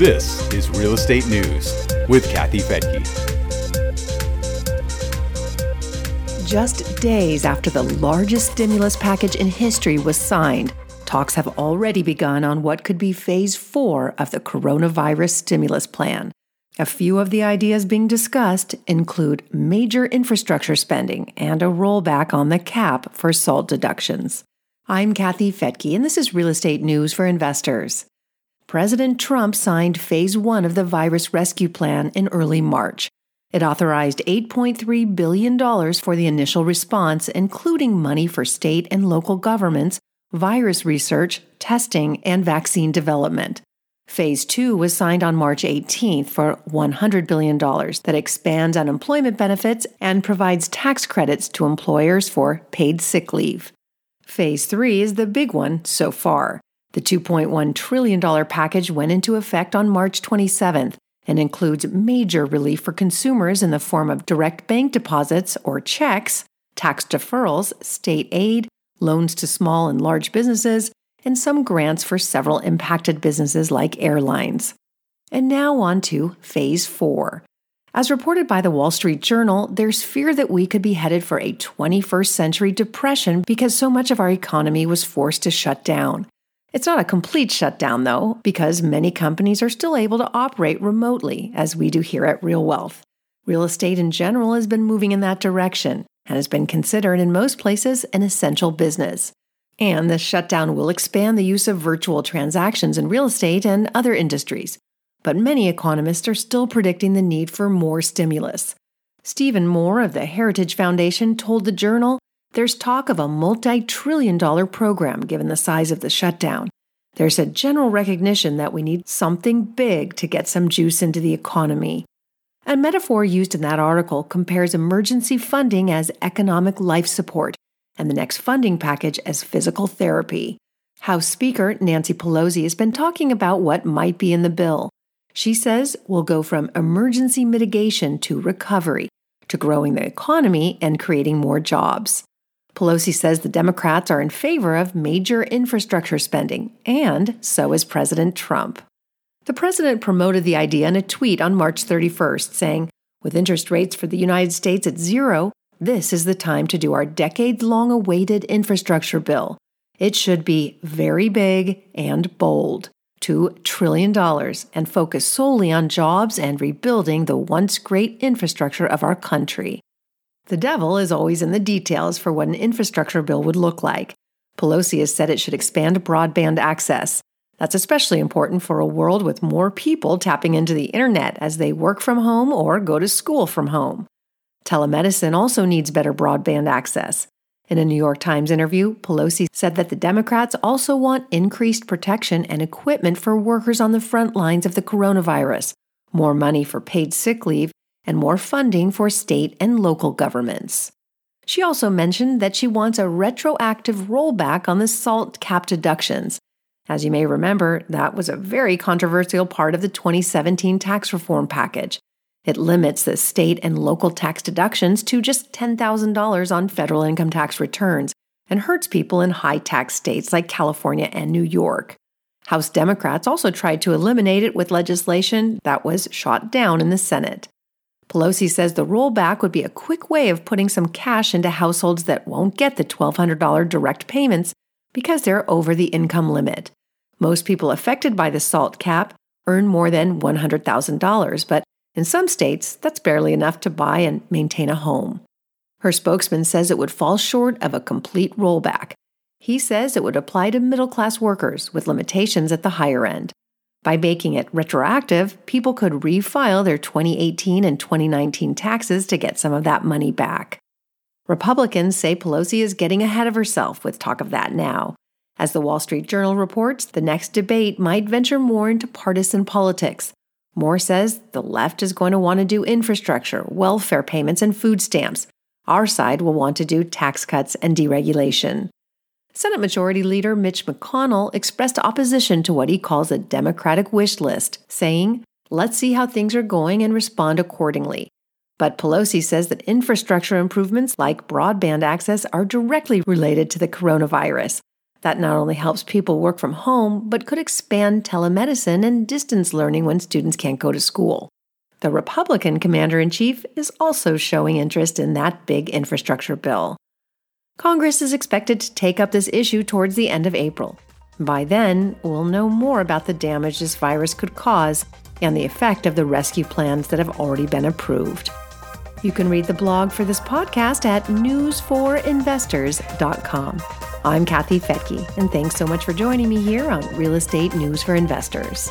This is Real Estate News with Kathy Fettke. Just days after the largest stimulus package in history was signed, talks have already begun on what could be phase four of the coronavirus stimulus plan. A few of the ideas being discussed include major infrastructure spending and a rollback on the cap for SALT deductions. I'm Kathy Fettke, and this is Real Estate News for Investors. President Trump signed Phase 1 of the virus rescue plan in early March. It authorized $8.3 billion for the initial response, including money for state and local governments, virus research, testing, and vaccine development. Phase 2 was signed on March 18th for $100 billion that expands unemployment benefits and provides tax credits to employers for paid sick leave. Phase 3 is the big one so far. The $2.1 trillion package went into effect on March 27th and includes major relief for consumers in the form of direct bank deposits or checks, tax deferrals, state aid, loans to small and large businesses, and some grants for several impacted businesses like airlines. And now on to Phase 4. As reported by the Wall Street Journal, there's fear that we could be headed for a 21st century depression because so much of our economy was forced to shut down. It's not a complete shutdown, though, because many companies are still able to operate remotely, as we do here at Real Wealth. Real estate in general has been moving in that direction and has been considered in most places an essential business. And the shutdown will expand the use of virtual transactions in real estate and other industries. But many economists are still predicting the need for more stimulus. Stephen Moore of the Heritage Foundation told the Journal there's talk of a multi trillion dollar program given the size of the shutdown. There's a general recognition that we need something big to get some juice into the economy. A metaphor used in that article compares emergency funding as economic life support and the next funding package as physical therapy. House Speaker Nancy Pelosi has been talking about what might be in the bill. She says we'll go from emergency mitigation to recovery, to growing the economy and creating more jobs. Pelosi says the Democrats are in favor of major infrastructure spending, and so is President Trump. The president promoted the idea in a tweet on March 31st, saying, With interest rates for the United States at zero, this is the time to do our decades long awaited infrastructure bill. It should be very big and bold. $2 trillion and focus solely on jobs and rebuilding the once great infrastructure of our country. The devil is always in the details for what an infrastructure bill would look like. Pelosi has said it should expand broadband access. That's especially important for a world with more people tapping into the internet as they work from home or go to school from home. Telemedicine also needs better broadband access. In a New York Times interview, Pelosi said that the Democrats also want increased protection and equipment for workers on the front lines of the coronavirus, more money for paid sick leave, and more funding for state and local governments. She also mentioned that she wants a retroactive rollback on the SALT cap deductions. As you may remember, that was a very controversial part of the 2017 tax reform package. It limits the state and local tax deductions to just $10,000 on federal income tax returns and hurts people in high tax states like California and New York. House Democrats also tried to eliminate it with legislation that was shot down in the Senate. Pelosi says the rollback would be a quick way of putting some cash into households that won't get the $1,200 direct payments because they're over the income limit. Most people affected by the SALT cap earn more than $100,000, but in some states, that's barely enough to buy and maintain a home. Her spokesman says it would fall short of a complete rollback. He says it would apply to middle class workers with limitations at the higher end. By making it retroactive, people could refile their 2018 and 2019 taxes to get some of that money back. Republicans say Pelosi is getting ahead of herself with talk of that now. As the Wall Street Journal reports, the next debate might venture more into partisan politics. Moore says the left is going to want to do infrastructure, welfare payments, and food stamps. Our side will want to do tax cuts and deregulation. Senate Majority Leader Mitch McConnell expressed opposition to what he calls a Democratic wish list, saying, Let's see how things are going and respond accordingly. But Pelosi says that infrastructure improvements like broadband access are directly related to the coronavirus. That not only helps people work from home, but could expand telemedicine and distance learning when students can't go to school. The Republican commander in chief is also showing interest in that big infrastructure bill. Congress is expected to take up this issue towards the end of April. By then, we'll know more about the damage this virus could cause and the effect of the rescue plans that have already been approved. You can read the blog for this podcast at newsforinvestors.com. I'm Kathy Fettke, and thanks so much for joining me here on Real Estate News for Investors.